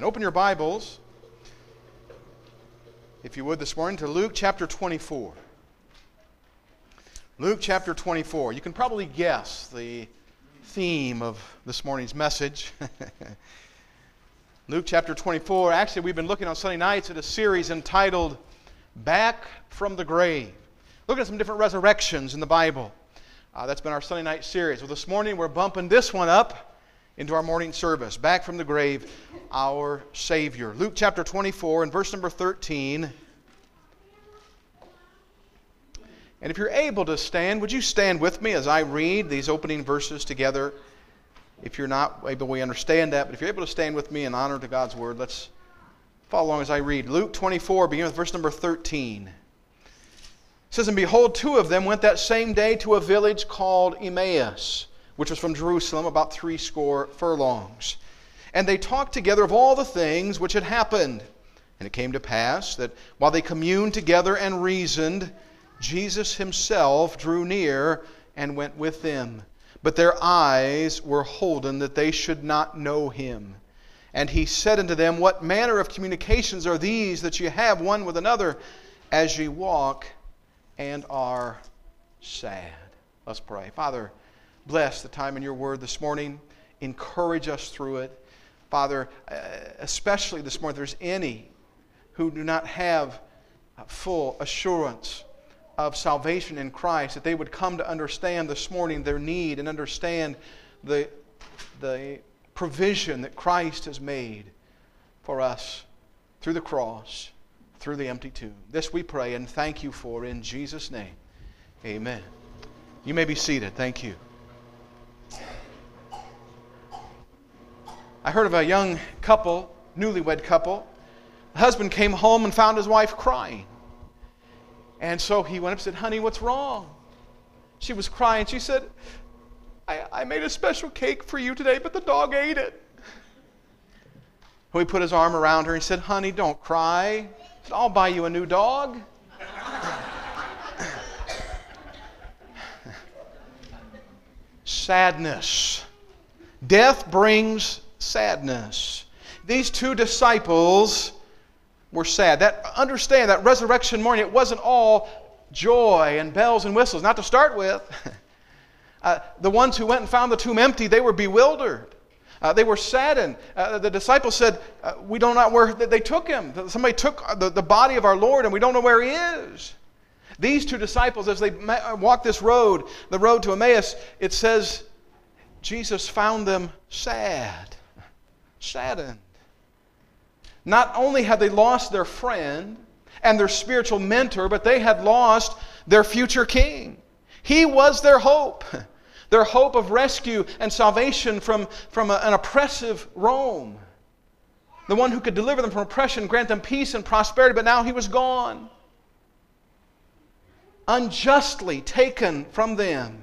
And open your Bibles, if you would, this morning to Luke chapter 24. Luke chapter 24. You can probably guess the theme of this morning's message. Luke chapter 24. Actually, we've been looking on Sunday nights at a series entitled Back from the Grave. Looking at some different resurrections in the Bible. Uh, that's been our Sunday night series. Well, this morning we're bumping this one up into our morning service. Back from the grave, our Savior. Luke chapter 24 and verse number 13. And if you're able to stand, would you stand with me as I read these opening verses together? If you're not able, we understand that. But if you're able to stand with me in honor to God's word, let's follow along as I read. Luke 24, beginning with verse number 13. It says, And behold, two of them went that same day to a village called Emmaus which was from Jerusalem, about three score furlongs. And they talked together of all the things which had happened. And it came to pass that while they communed together and reasoned, Jesus himself drew near and went with them. But their eyes were holden that they should not know him. And he said unto them, What manner of communications are these that ye have one with another as ye walk and are sad? Let's pray. Father, bless the time in your word this morning. Encourage us through it. Father, uh, especially this morning, if there's any who do not have full assurance of salvation in Christ, that they would come to understand this morning their need and understand the, the provision that Christ has made for us through the cross, through the empty tomb. This we pray and thank you for in Jesus' name. Amen. You may be seated. Thank you. I heard of a young couple, newlywed couple. The husband came home and found his wife crying. And so he went up and said, Honey, what's wrong? She was crying. She said, I, I made a special cake for you today, but the dog ate it. He put his arm around her and said, Honey, don't cry. Said, I'll buy you a new dog. Sadness. Death brings sadness. These two disciples were sad. That understand that resurrection morning, it wasn't all joy and bells and whistles. Not to start with. Uh, the ones who went and found the tomb empty, they were bewildered. Uh, they were saddened. Uh, the disciples said, uh, We don't know where they took him. Somebody took the, the body of our Lord, and we don't know where he is. These two disciples, as they walked this road, the road to Emmaus, it says Jesus found them sad saddened. Not only had they lost their friend and their spiritual mentor, but they had lost their future king. He was their hope, their hope of rescue and salvation from, from an oppressive Rome. The one who could deliver them from oppression, grant them peace and prosperity, but now he was gone. Unjustly taken from them.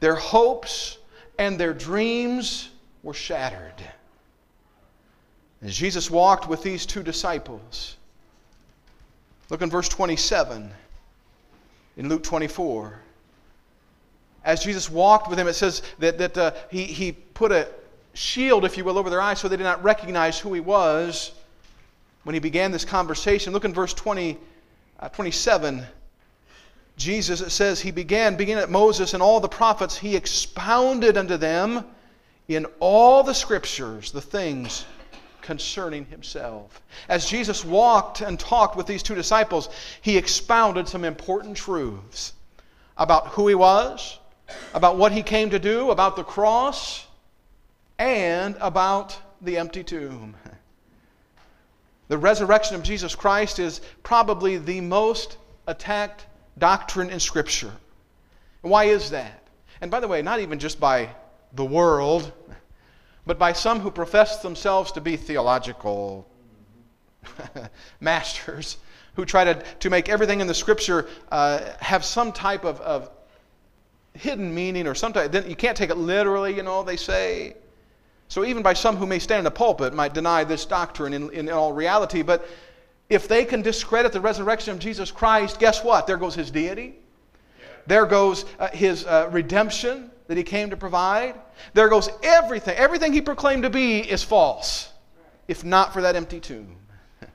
Their hopes and their dreams were shattered. As Jesus walked with these two disciples, look in verse 27 in Luke 24. As Jesus walked with them, it says that, that uh, he, he put a shield, if you will, over their eyes so they did not recognize who he was when he began this conversation. Look in verse 20, uh, 27. Jesus, it says, he began, beginning at Moses and all the prophets, he expounded unto them in all the scriptures the things concerning himself. As Jesus walked and talked with these two disciples, he expounded some important truths about who he was, about what he came to do, about the cross, and about the empty tomb. The resurrection of Jesus Christ is probably the most attacked doctrine in Scripture. Why is that? And by the way, not even just by the world, but by some who profess themselves to be theological masters who try to, to make everything in the scripture uh, have some type of, of hidden meaning or some type. Then you can't take it literally, you know, they say. So even by some who may stand in the pulpit might deny this doctrine in, in all reality. But if they can discredit the resurrection of Jesus Christ, guess what? There goes his deity. There goes uh, his uh, redemption that he came to provide. There goes everything. Everything he proclaimed to be is false. if not for that empty tomb.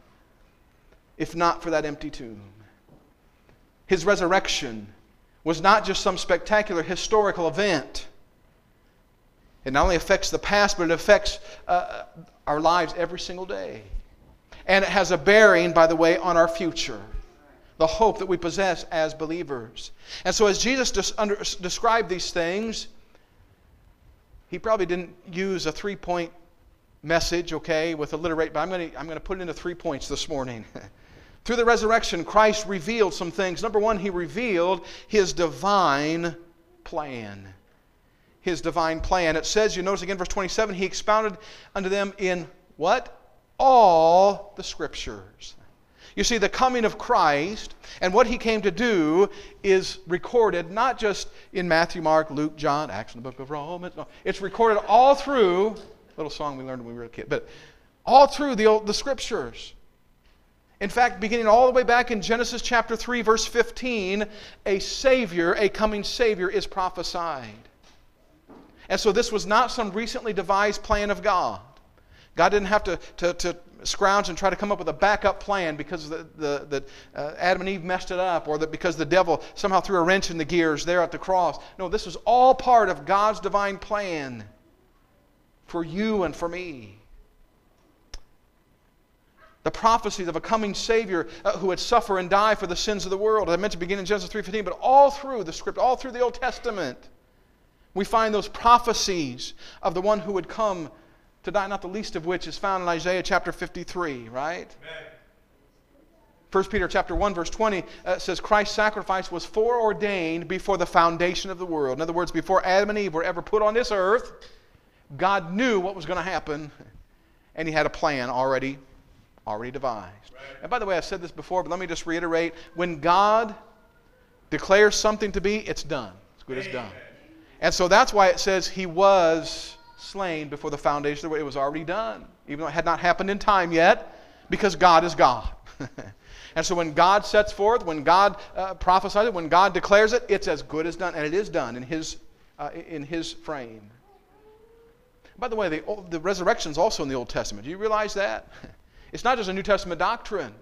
If not for that empty tomb. His resurrection was not just some spectacular historical event. It not only affects the past, but it affects uh, our lives every single day. And it has a bearing, by the way, on our future, the hope that we possess as believers. And so, as Jesus des- under, described these things, he probably didn't use a three point message, okay, with alliterate, but I'm going to I'm going to put it into three points this morning. Through the resurrection, Christ revealed some things. Number one, he revealed his divine plan. His divine plan. It says, you notice again, verse 27, he expounded unto them in what? All the scriptures. You see, the coming of Christ and what he came to do is recorded not just in Matthew, Mark, Luke, John, Acts, and the book of Romans. No, it's recorded all through, little song we learned when we were a kid, but all through the, the scriptures. In fact, beginning all the way back in Genesis chapter 3, verse 15, a Savior, a coming Savior, is prophesied. And so this was not some recently devised plan of God. God didn't have to, to, to scrounge and try to come up with a backup plan because the, the, the uh, Adam and Eve messed it up or that because the devil somehow threw a wrench in the gears there at the cross. No, this was all part of God's divine plan for you and for me the prophecies of a coming Savior uh, who would suffer and die for the sins of the world. I mentioned beginning in Genesis 3.15, but all through the script, all through the Old Testament, we find those prophecies of the one who would come to die, not the least of which is found in Isaiah chapter 53, right? Amen. 1 Peter chapter 1 verse 20 uh, says Christ's sacrifice was foreordained before the foundation of the world. In other words, before Adam and Eve were ever put on this earth, God knew what was going to happen and he had a plan already already devised. Right. And by the way, I've said this before, but let me just reiterate. When God declares something to be, it's done. It's good as done. And so that's why it says he was slain before the foundation of the world. It was already done, even though it had not happened in time yet, because God is God. and so when God sets forth, when God uh, prophesies it, when God declares it, it's as good as done, and it is done in his, uh, in his frame. By the way, the, the resurrection is also in the Old Testament. Do you realize that? It's not just a New Testament doctrine.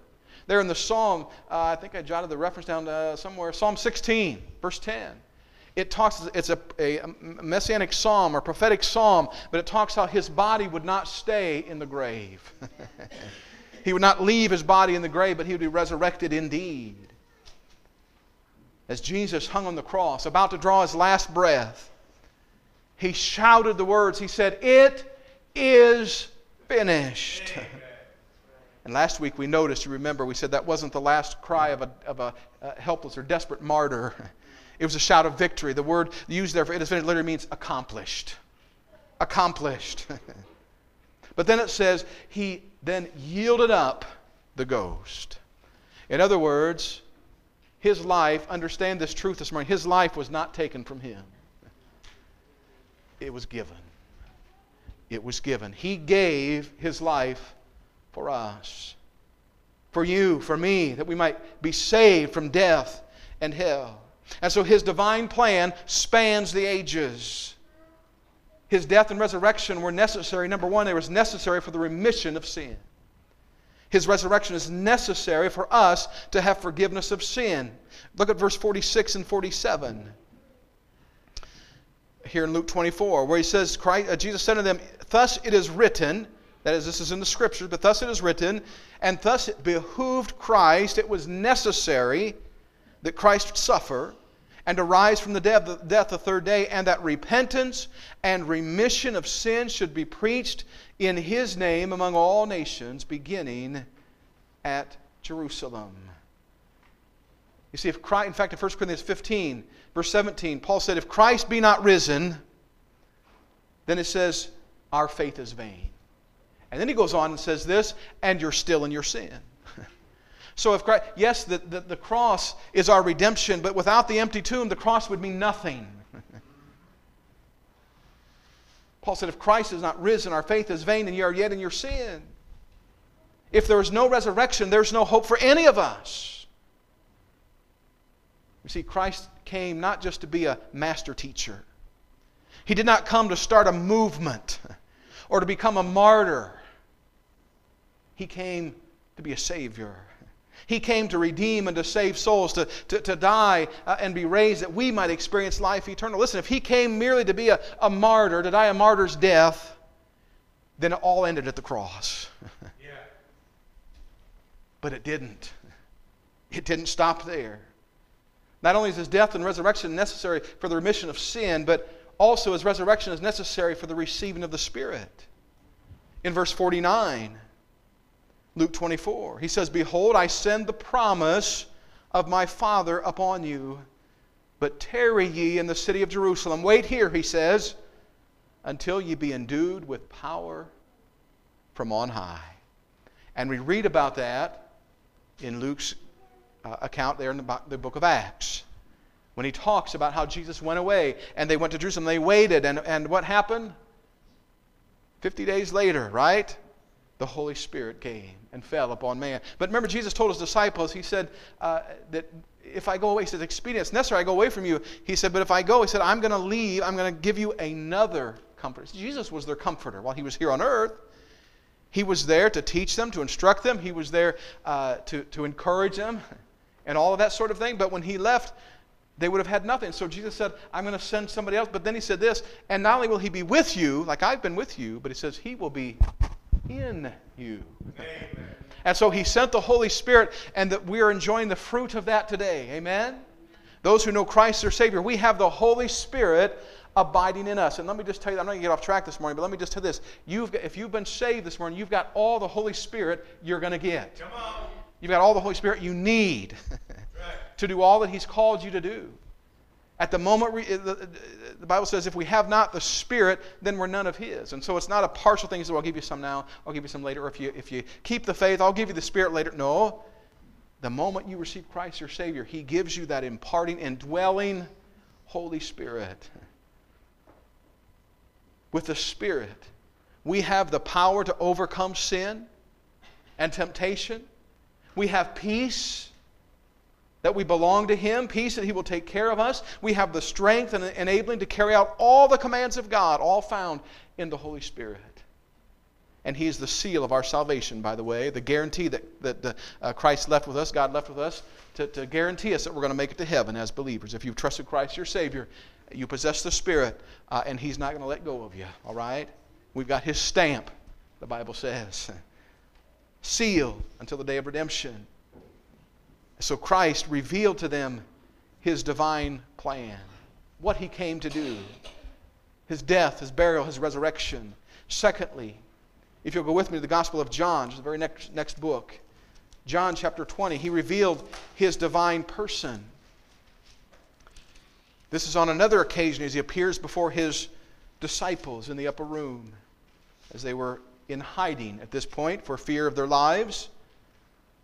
There in the Psalm, uh, I think I jotted the reference down somewhere, Psalm 16, verse 10. It talks, it's a, a messianic psalm or prophetic psalm, but it talks how his body would not stay in the grave. he would not leave his body in the grave, but he would be resurrected indeed. As Jesus hung on the cross, about to draw his last breath, he shouted the words. He said, It is finished. And last week we noticed, you remember, we said that wasn't the last cry of a, of a, a helpless or desperate martyr. It was a shout of victory. The word used there for it is finished literally means accomplished. Accomplished. but then it says he then yielded up the ghost. In other words, his life, understand this truth this morning, his life was not taken from him. It was given. It was given. He gave his life for us, for you, for me, that we might be saved from death and hell. And so his divine plan spans the ages. His death and resurrection were necessary. Number one, they was necessary for the remission of sin. His resurrection is necessary for us to have forgiveness of sin. Look at verse 46 and 47 here in Luke 24, where he says, Christ, uh, Jesus said to them, Thus it is written, that is, this is in the scriptures, but thus it is written, and thus it behooved Christ, it was necessary that Christ suffer and arise from the death, death the third day, and that repentance and remission of sins should be preached in his name among all nations, beginning at Jerusalem. You see, if Christ, in fact, in 1 Corinthians 15, verse 17, Paul said, If Christ be not risen, then it says, Our faith is vain. And then he goes on and says this, and you're still in your sin. so if Christ, yes, the, the, the cross is our redemption, but without the empty tomb, the cross would mean nothing. Paul said, if Christ is not risen, our faith is vain, and you are yet in your sin. If there is no resurrection, there's no hope for any of us. You see, Christ came not just to be a master teacher, He did not come to start a movement or to become a martyr He came to be a Savior. He came to redeem and to save souls, to, to, to die uh, and be raised that we might experience life eternal. Listen, if He came merely to be a, a martyr, to die a martyr's death, then it all ended at the cross. yeah. But it didn't. It didn't stop there. Not only is his death and resurrection necessary for the remission of sin, but also his resurrection is necessary for the receiving of the Spirit. In verse 49, Luke 24. He says, Behold, I send the promise of my Father upon you, but tarry ye in the city of Jerusalem. Wait here, he says, until ye be endued with power from on high. And we read about that in Luke's uh, account there in the, the book of Acts. When he talks about how Jesus went away and they went to Jerusalem, they waited, and, and what happened? 50 days later, right? The Holy Spirit came and fell upon man. But remember, Jesus told his disciples, He said uh, that if I go away, He said, expedient, it's necessary I go away from you. He said, but if I go, He said, I'm going to leave, I'm going to give you another comforter. Jesus was their comforter while He was here on earth. He was there to teach them, to instruct them. He was there uh, to, to encourage them and all of that sort of thing. But when He left, they would have had nothing. So Jesus said, I'm going to send somebody else. But then He said this, and not only will He be with you, like I've been with you, but He says, He will be in you. Amen. And so he sent the Holy Spirit, and that we are enjoying the fruit of that today. Amen? Those who know Christ their Savior, we have the Holy Spirit abiding in us. And let me just tell you, I'm not going to get off track this morning, but let me just tell you this. You've got, if you've been saved this morning, you've got all the Holy Spirit you're going to get. Come on. You've got all the Holy Spirit you need to do all that He's called you to do. At the moment, the Bible says if we have not the Spirit, then we're none of His. And so it's not a partial thing. So I'll give you some now, I'll give you some later. Or if you, if you keep the faith, I'll give you the Spirit later. No. The moment you receive Christ your Savior, He gives you that imparting, indwelling Holy Spirit. With the Spirit, we have the power to overcome sin and temptation. We have peace that we belong to Him, peace that He will take care of us. We have the strength and enabling to carry out all the commands of God, all found in the Holy Spirit. And He is the seal of our salvation, by the way, the guarantee that, that uh, Christ left with us, God left with us, to, to guarantee us that we're going to make it to heaven as believers. If you've trusted Christ your Savior, you possess the Spirit, uh, and He's not going to let go of you, all right? We've got His stamp, the Bible says. Seal until the day of redemption. So Christ revealed to them his divine plan, what he came to do, his death, his burial, his resurrection. Secondly, if you'll go with me to the Gospel of John, the very next, next book, John chapter 20, he revealed his divine person. This is on another occasion as he appears before his disciples in the upper room as they were in hiding at this point for fear of their lives.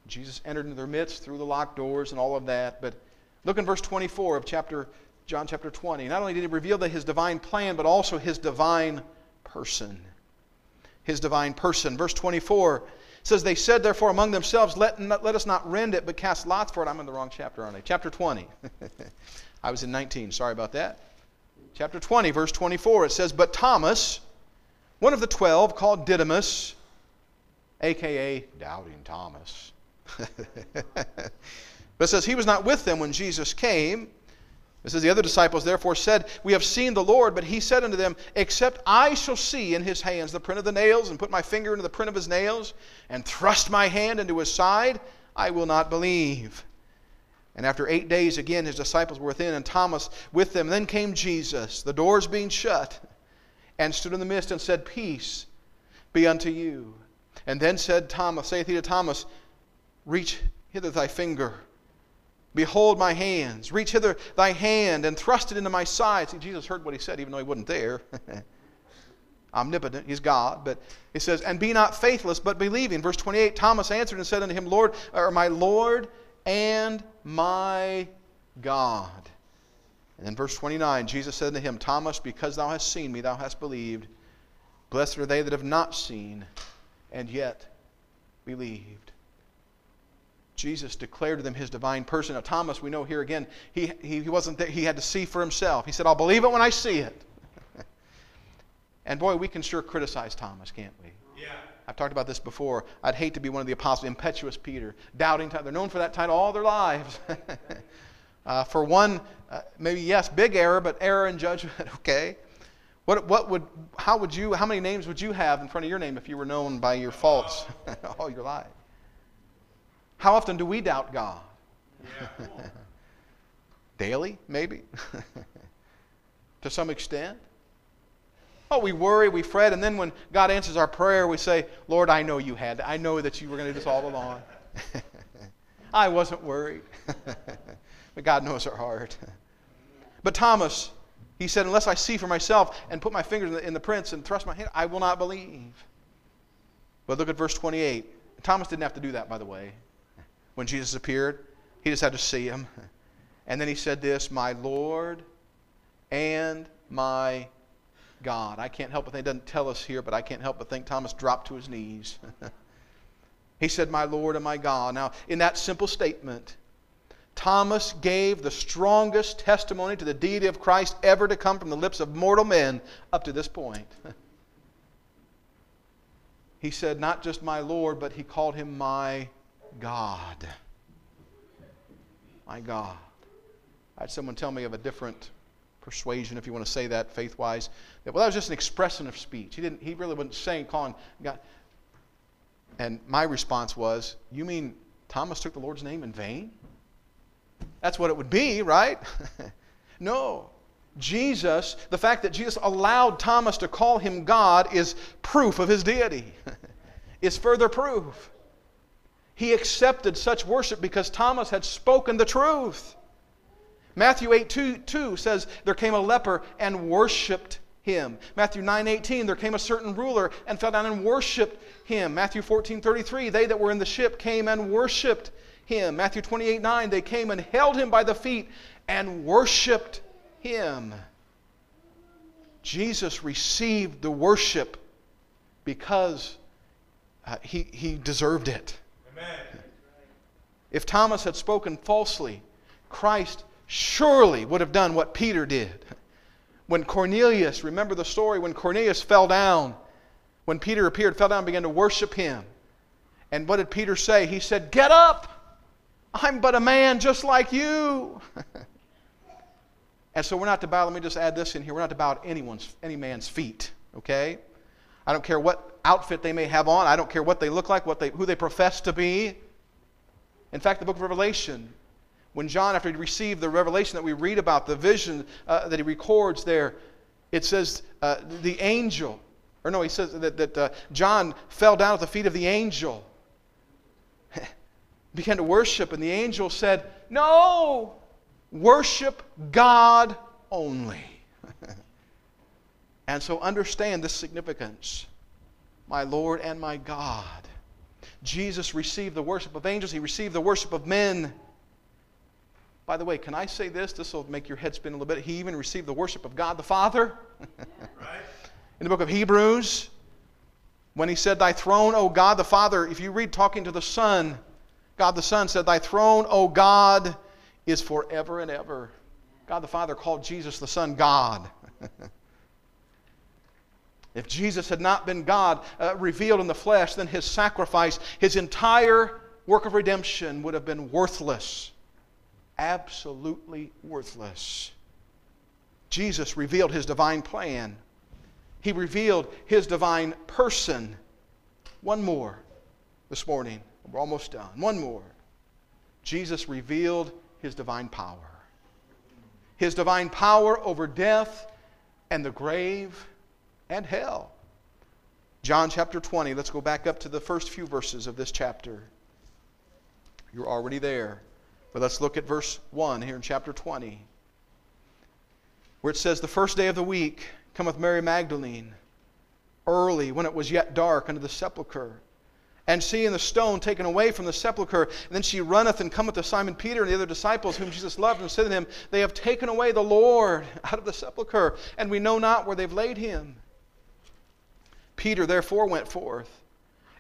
Jesus entered into their midst through the locked doors and all of that. But look in verse 24 of chapter John chapter 20. Not only did he reveal that his divine plan, but also his divine person. His divine person. Verse 24 says, They said, therefore, among themselves, let, not, let us not rend it, but cast lots for it. I'm in the wrong chapter, aren't I? Chapter 20. I was in 19. Sorry about that. Chapter 20, verse 24. It says, But Thomas, one of the twelve, called Didymus, aka Doubting Thomas, but it says he was not with them when Jesus came. It says the other disciples therefore said, We have seen the Lord, but he said unto them, Except I shall see in his hands the print of the nails, and put my finger into the print of his nails, and thrust my hand into his side, I will not believe. And after eight days again his disciples were within, and Thomas with them. Then came Jesus, the doors being shut, and stood in the midst and said, Peace be unto you. And then said Thomas, saith he to Thomas, Reach hither thy finger. Behold my hands. Reach hither thy hand and thrust it into my side. See, Jesus heard what he said, even though he wasn't there. Omnipotent, he's God. But he says, And be not faithless, but believing. Verse 28 Thomas answered and said unto him, Lord, or my Lord and my God. And then verse 29, Jesus said unto him, Thomas, because thou hast seen me, thou hast believed. Blessed are they that have not seen and yet believed. Jesus declared to them his divine person. Now, Thomas, we know here again, he, he, he wasn't there. He had to see for himself. He said, I'll believe it when I see it. and boy, we can sure criticize Thomas, can't we? Yeah. I've talked about this before. I'd hate to be one of the apostles, impetuous Peter, doubting. They're known for that title all their lives. uh, for one, uh, maybe yes, big error, but error in judgment. Okay. What, what would, how would you, how many names would you have in front of your name if you were known by your faults all your life? How often do we doubt God? Yeah. Daily, maybe? to some extent. Oh, we worry, we fret, and then when God answers our prayer, we say, Lord, I know you had. I know that you were going to do this all along. I wasn't worried. but God knows our heart. But Thomas, he said, Unless I see for myself and put my fingers in the, in the prints and thrust my hand, I will not believe. But look at verse 28. Thomas didn't have to do that, by the way. When Jesus appeared, he just had to see him. And then he said this, My Lord and my God. I can't help but think, it doesn't tell us here, but I can't help but think Thomas dropped to his knees. he said, My Lord and my God. Now, in that simple statement, Thomas gave the strongest testimony to the deity of Christ ever to come from the lips of mortal men up to this point. he said, Not just my Lord, but he called him my God. My God. I had someone tell me of a different persuasion, if you want to say that faith wise. That, well, that was just an expression of speech. He, didn't, he really wasn't saying, calling God. And my response was, You mean Thomas took the Lord's name in vain? That's what it would be, right? no. Jesus, the fact that Jesus allowed Thomas to call him God is proof of his deity, is further proof. He accepted such worship because Thomas had spoken the truth. Matthew 8 2, 2 says, There came a leper and worshiped him. Matthew 9 18, there came a certain ruler and fell down and worshiped him. Matthew 14 33, they that were in the ship came and worshiped him. Matthew 28 9, they came and held him by the feet and worshiped him. Jesus received the worship because uh, he, he deserved it. If Thomas had spoken falsely, Christ surely would have done what Peter did. When Cornelius, remember the story, when Cornelius fell down, when Peter appeared, fell down and began to worship him. And what did Peter say? He said, Get up! I'm but a man just like you. and so we're not to bow, let me just add this in here. We're not to bow at anyone's, any man's feet, okay? I don't care what outfit they may have on. I don't care what they look like, what they, who they profess to be. In fact, the book of Revelation when John, after he received the revelation that we read about, the vision uh, that he records there, it says uh, the angel, or no, he says that, that uh, John fell down at the feet of the angel, began to worship, and the angel said, No, worship God only. and so understand the significance. My Lord and my God. Jesus received the worship of angels, he received the worship of men. By the way, can I say this? This will make your head spin a little bit. He even received the worship of God the Father. right. In the book of Hebrews, when he said, Thy throne, O God the Father, if you read talking to the Son, God the Son said, Thy throne, O God, is forever and ever. God the Father called Jesus the Son God. if Jesus had not been God uh, revealed in the flesh, then his sacrifice, his entire work of redemption would have been worthless absolutely worthless. Jesus revealed his divine plan, he revealed his divine person. One more this morning. We're almost done. One more. Jesus revealed his divine power. His divine power over death and the grave and hell. John chapter 20. Let's go back up to the first few verses of this chapter. You're already there. But let's look at verse 1 here in chapter 20, where it says, The first day of the week cometh Mary Magdalene, early, when it was yet dark, unto the sepulchre. And seeing the stone taken away from the sepulchre, and then she runneth and cometh to Simon Peter and the other disciples whom Jesus loved, and said to him, They have taken away the Lord out of the sepulchre, and we know not where they've laid him. Peter therefore went forth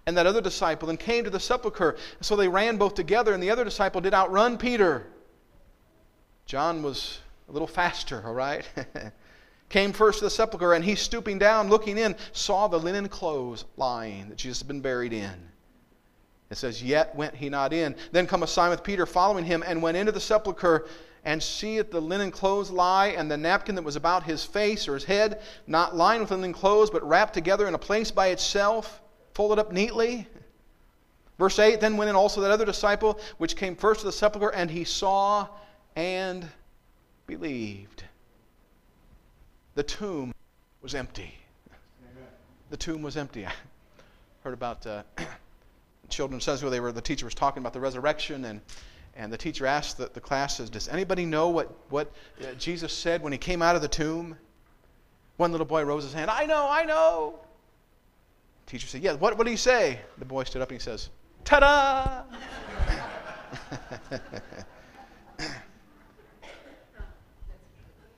and that other disciple and came to the sepulchre. So they ran both together, and the other disciple did outrun Peter. John was a little faster, all right? came first to the sepulchre, and he, stooping down, looking in, saw the linen clothes lying that Jesus had been buried in. It says, Yet went he not in. Then cometh Simon with Peter following him, and went into the sepulchre, and seeth the linen clothes lie, and the napkin that was about his face or his head, not lying with linen clothes, but wrapped together in a place by itself, folded up neatly. Verse 8 Then went in also that other disciple, which came first to the sepulchre, and he saw and believed. The tomb was empty. The tomb was empty. I heard about uh, children says where they were the teacher was talking about the resurrection and and the teacher asked the, the class says does anybody know what what uh, jesus said when he came out of the tomb? One little boy rose his hand. I know i know. The teacher said yeah what, what did he say? The boy stood up and he says ta-da!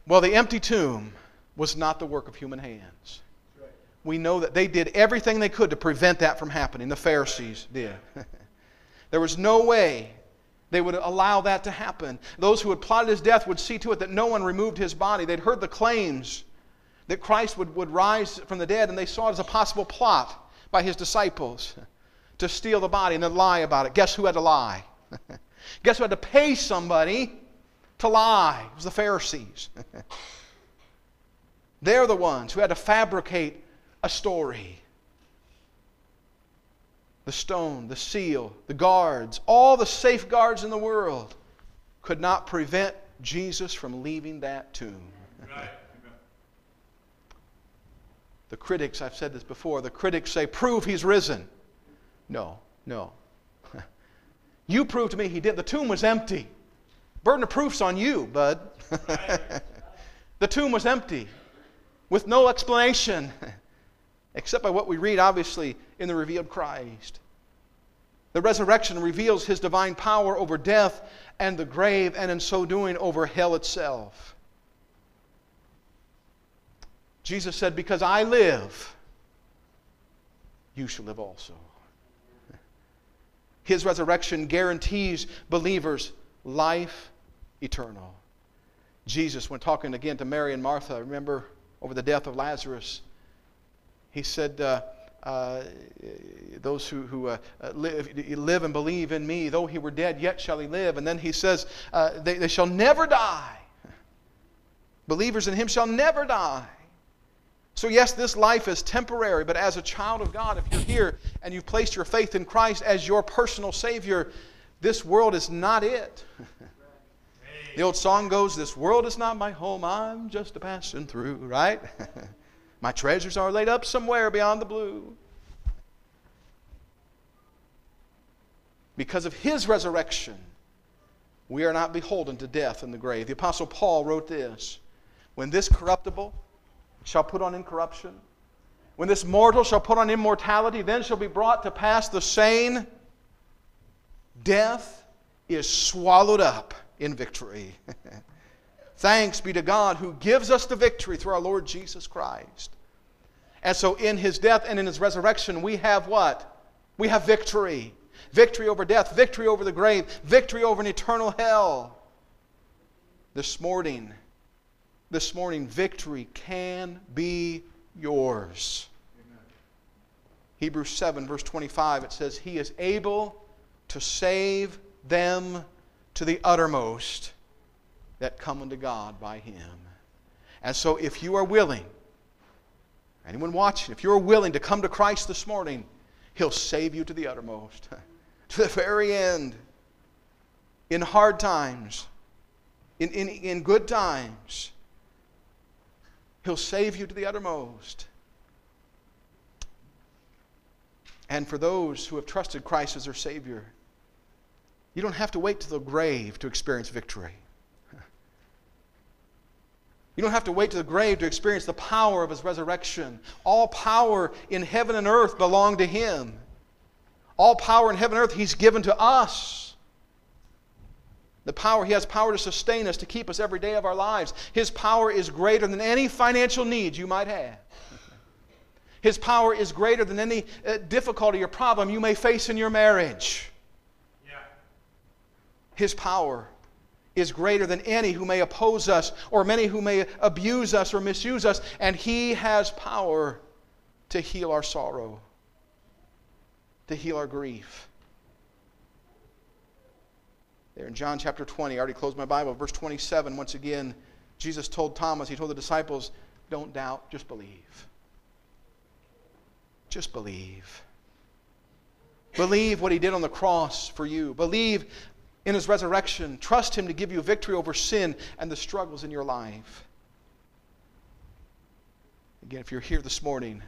Well the empty tomb was not the work of human hands. We know that they did everything they could to prevent that from happening. The Pharisees did. there was no way they would allow that to happen. Those who had plotted his death would see to it that no one removed his body. They'd heard the claims that Christ would, would rise from the dead, and they saw it as a possible plot by his disciples to steal the body and then lie about it. Guess who had to lie? Guess who had to pay somebody to lie? It was the Pharisees. They're the ones who had to fabricate a story. The stone, the seal, the guards, all the safeguards in the world could not prevent Jesus from leaving that tomb. The critics, I've said this before, the critics say, prove he's risen. No, no. you prove to me he did. The tomb was empty. Burden of proof's on you, bud. the tomb was empty with no explanation except by what we read, obviously, in the revealed Christ. The resurrection reveals his divine power over death and the grave, and in so doing, over hell itself. Jesus said, Because I live, you shall live also. His resurrection guarantees believers life eternal. Jesus, when talking again to Mary and Martha, remember over the death of Lazarus, he said, uh, uh, those who, who uh, uh live, live, and believe in me, though he were dead, yet shall he live. And then he says, uh, they, they shall never die. Believers in him shall never die. So, yes, this life is temporary, but as a child of God, if you're here and you've placed your faith in Christ as your personal Savior, this world is not it. the old song goes, This world is not my home, I'm just a passing through, right? My treasures are laid up somewhere beyond the blue. Because of his resurrection, we are not beholden to death and the grave. The Apostle Paul wrote this When this corruptible shall put on incorruption, when this mortal shall put on immortality, then shall be brought to pass the saying, Death is swallowed up in victory. Thanks be to God who gives us the victory through our Lord Jesus Christ. And so in his death and in his resurrection, we have what? We have victory. Victory over death, victory over the grave, victory over an eternal hell. This morning, this morning, victory can be yours. Amen. Hebrews 7, verse 25, it says, He is able to save them to the uttermost that come unto God by him. And so, if you are willing, anyone watching, if you're willing to come to Christ this morning, He'll save you to the uttermost, to the very end. In hard times, in, in, in good times, He'll save you to the uttermost. And for those who have trusted Christ as their Savior, you don't have to wait to the grave to experience victory. You don't have to wait to the grave to experience the power of his resurrection. All power in heaven and earth belong to him. All power in heaven and earth he's given to us. The power, he has power to sustain us, to keep us every day of our lives. His power is greater than any financial needs you might have. His power is greater than any uh, difficulty or problem you may face in your marriage. Yeah. His power is greater than any who may oppose us or many who may abuse us or misuse us, and He has power to heal our sorrow, to heal our grief. There in John chapter 20, I already closed my Bible, verse 27, once again, Jesus told Thomas, He told the disciples, Don't doubt, just believe. Just believe. Believe what He did on the cross for you. Believe in His resurrection. Trust Him to give you victory over sin and the struggles in your life. Again, if you're here this morning,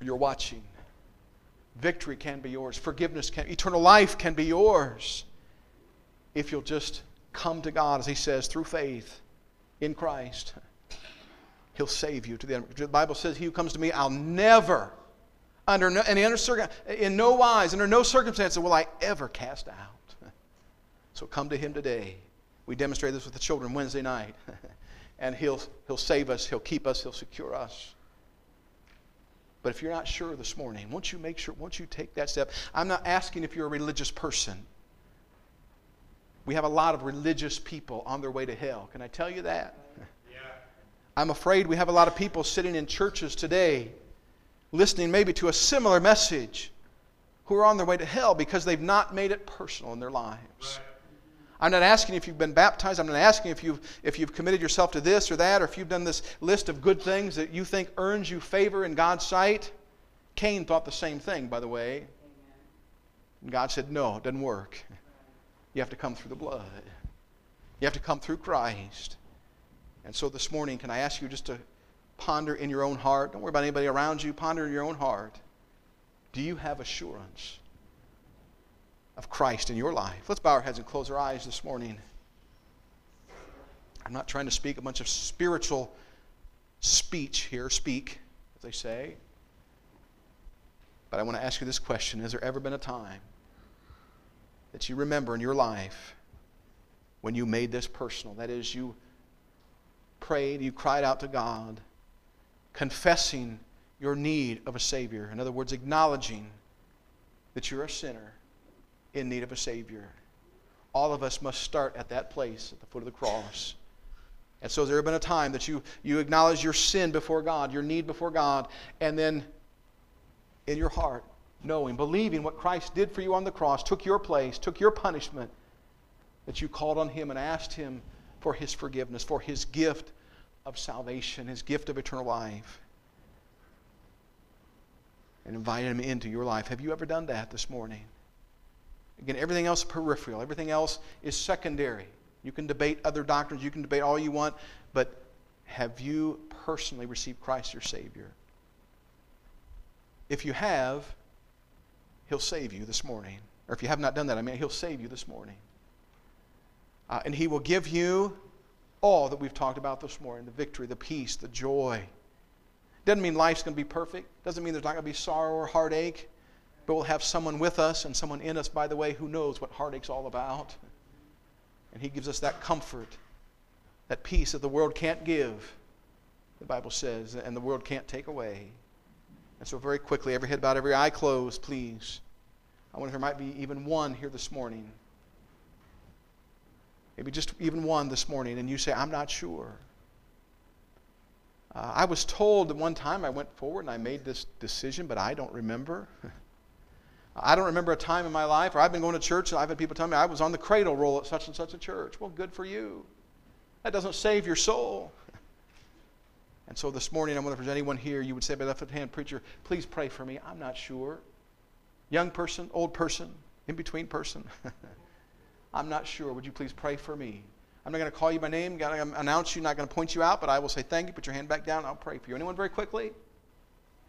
you're watching, victory can be yours. Forgiveness can, eternal life can be yours if you'll just come to God, as He says, through faith in Christ. He'll save you to the end. The Bible says, He who comes to me, I'll never, under no, any under, in no wise, under no circumstances will I ever cast out. So come to Him today. We demonstrated this with the children Wednesday night. and he'll, he'll save us, He'll keep us, He'll secure us. But if you're not sure this morning, won't you make sure, won't you take that step? I'm not asking if you're a religious person. We have a lot of religious people on their way to hell. Can I tell you that? Yeah. I'm afraid we have a lot of people sitting in churches today listening maybe to a similar message who are on their way to hell because they've not made it personal in their lives. Right. I'm not asking if you've been baptized. I'm not asking if you've, if you've committed yourself to this or that, or if you've done this list of good things that you think earns you favor in God's sight. Cain thought the same thing, by the way. And God said, No, it doesn't work. You have to come through the blood, you have to come through Christ. And so this morning, can I ask you just to ponder in your own heart? Don't worry about anybody around you. Ponder in your own heart. Do you have assurance of Christ in your life. Let's bow our heads and close our eyes this morning. I'm not trying to speak a bunch of spiritual speech here, speak, as they say. But I want to ask you this question Has there ever been a time that you remember in your life when you made this personal? That is, you prayed, you cried out to God, confessing your need of a Savior. In other words, acknowledging that you're a sinner in need of a Savior. All of us must start at that place, at the foot of the cross. And so there have been a time that you, you acknowledge your sin before God, your need before God, and then in your heart, knowing, believing what Christ did for you on the cross, took your place, took your punishment, that you called on Him and asked Him for His forgiveness, for His gift of salvation, His gift of eternal life, and invited Him into your life. Have you ever done that this morning? Again, everything else is peripheral, everything else is secondary. You can debate other doctrines, you can debate all you want, but have you personally received Christ your Savior? If you have, He'll save you this morning. Or if you have not done that, I mean, He'll save you this morning. Uh, and He will give you all that we've talked about this morning the victory, the peace, the joy. Doesn't mean life's going to be perfect, doesn't mean there's not going to be sorrow or heartache but we'll have someone with us and someone in us, by the way, who knows what heartache's all about. And He gives us that comfort, that peace that the world can't give, the Bible says, and the world can't take away. And so, very quickly, every head bowed, every eye closed, please. I wonder if there might be even one here this morning. Maybe just even one this morning, and you say, I'm not sure. Uh, I was told that one time I went forward and I made this decision, but I don't remember. I don't remember a time in my life, or I've been going to church, and I've had people tell me I was on the cradle roll at such and such a church. Well, good for you. That doesn't save your soul. And so this morning, I wonder if there's anyone here you would say by left hand, preacher, please pray for me. I'm not sure. Young person, old person, in between person. I'm not sure. Would you please pray for me? I'm not going to call you by name, I'm going to announce you, not going to point you out, but I will say thank you. Put your hand back down. I'll pray for you. Anyone very quickly?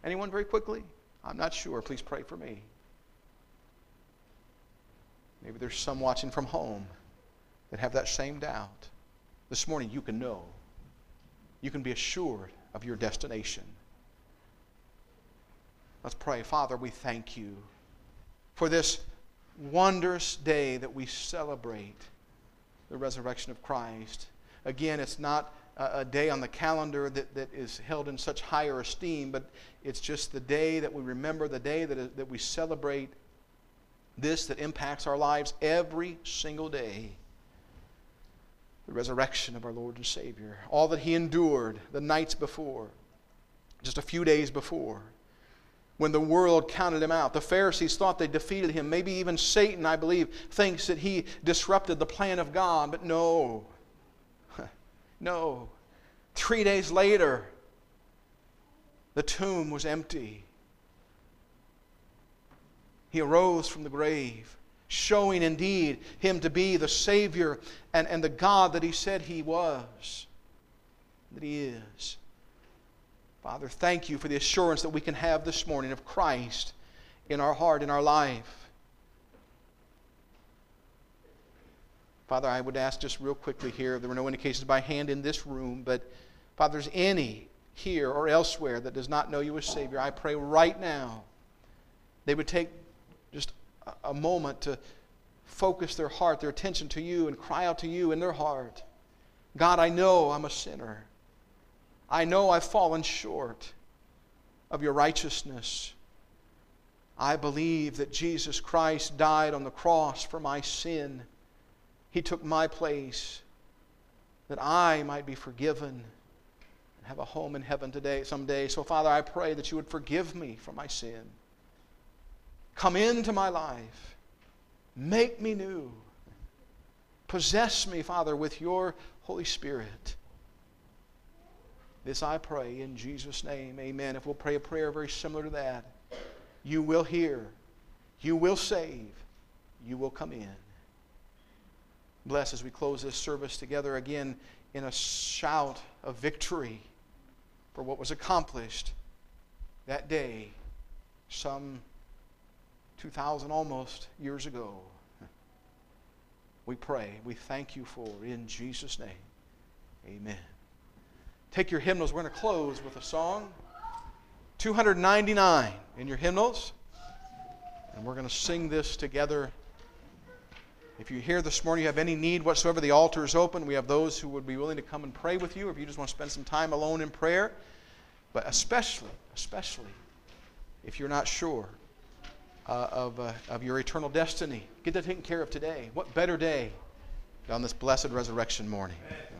Anyone very quickly? I'm not sure. Please pray for me. Maybe there's some watching from home that have that same doubt. This morning, you can know. You can be assured of your destination. Let's pray. Father, we thank you for this wondrous day that we celebrate the resurrection of Christ. Again, it's not a, day on the calendar that, that is held in such higher esteem, but it's just the day that we remember, the day that, that we celebrate this that impacts our lives every single day. the resurrection of our Lord and Savior, all that he endured the nights before, just a few days before, when the world counted him out. The Pharisees thought they defeated him. Maybe even Satan, I believe, thinks that he disrupted the plan of God, but no. no. Three days later, the tomb was empty. He arose from the grave, showing indeed him to be the Savior and, and the God that he said he was, that he is. Father, thank you for the assurance that we can have this morning of Christ in our heart, in our life. Father, I would ask just real quickly here, there were no indications by hand in this room, but Father, there's any here or elsewhere that does not know you as Savior, I pray right now they would take just a moment to focus their heart, their attention to you, and cry out to you in their heart God, I know I'm a sinner. I know I've fallen short of your righteousness. I believe that Jesus Christ died on the cross for my sin. He took my place that I might be forgiven and have a home in heaven today someday. So Father, I pray that you would forgive me for my sin. Come into my life. Make me new. Possess me, Father, with your Holy Spirit. This I pray in Jesus' name. Amen. If we'll pray a prayer very similar to that, you will hear, you will save, you will come in. Bless as we close this service together again in a shout of victory for what was accomplished that day, some 2,000 almost years ago. We pray, we thank you for in Jesus' name. Amen. Take your hymnals. We're going to close with a song 299 in your hymnals. And we're going to sing this together. If you're here this morning, you have any need whatsoever, the altar is open. We have those who would be willing to come and pray with you if you just want to spend some time alone in prayer. But especially, especially if you're not sure uh, of, uh, of your eternal destiny. Get that taken care of today. What better day on this blessed resurrection morning? Amen.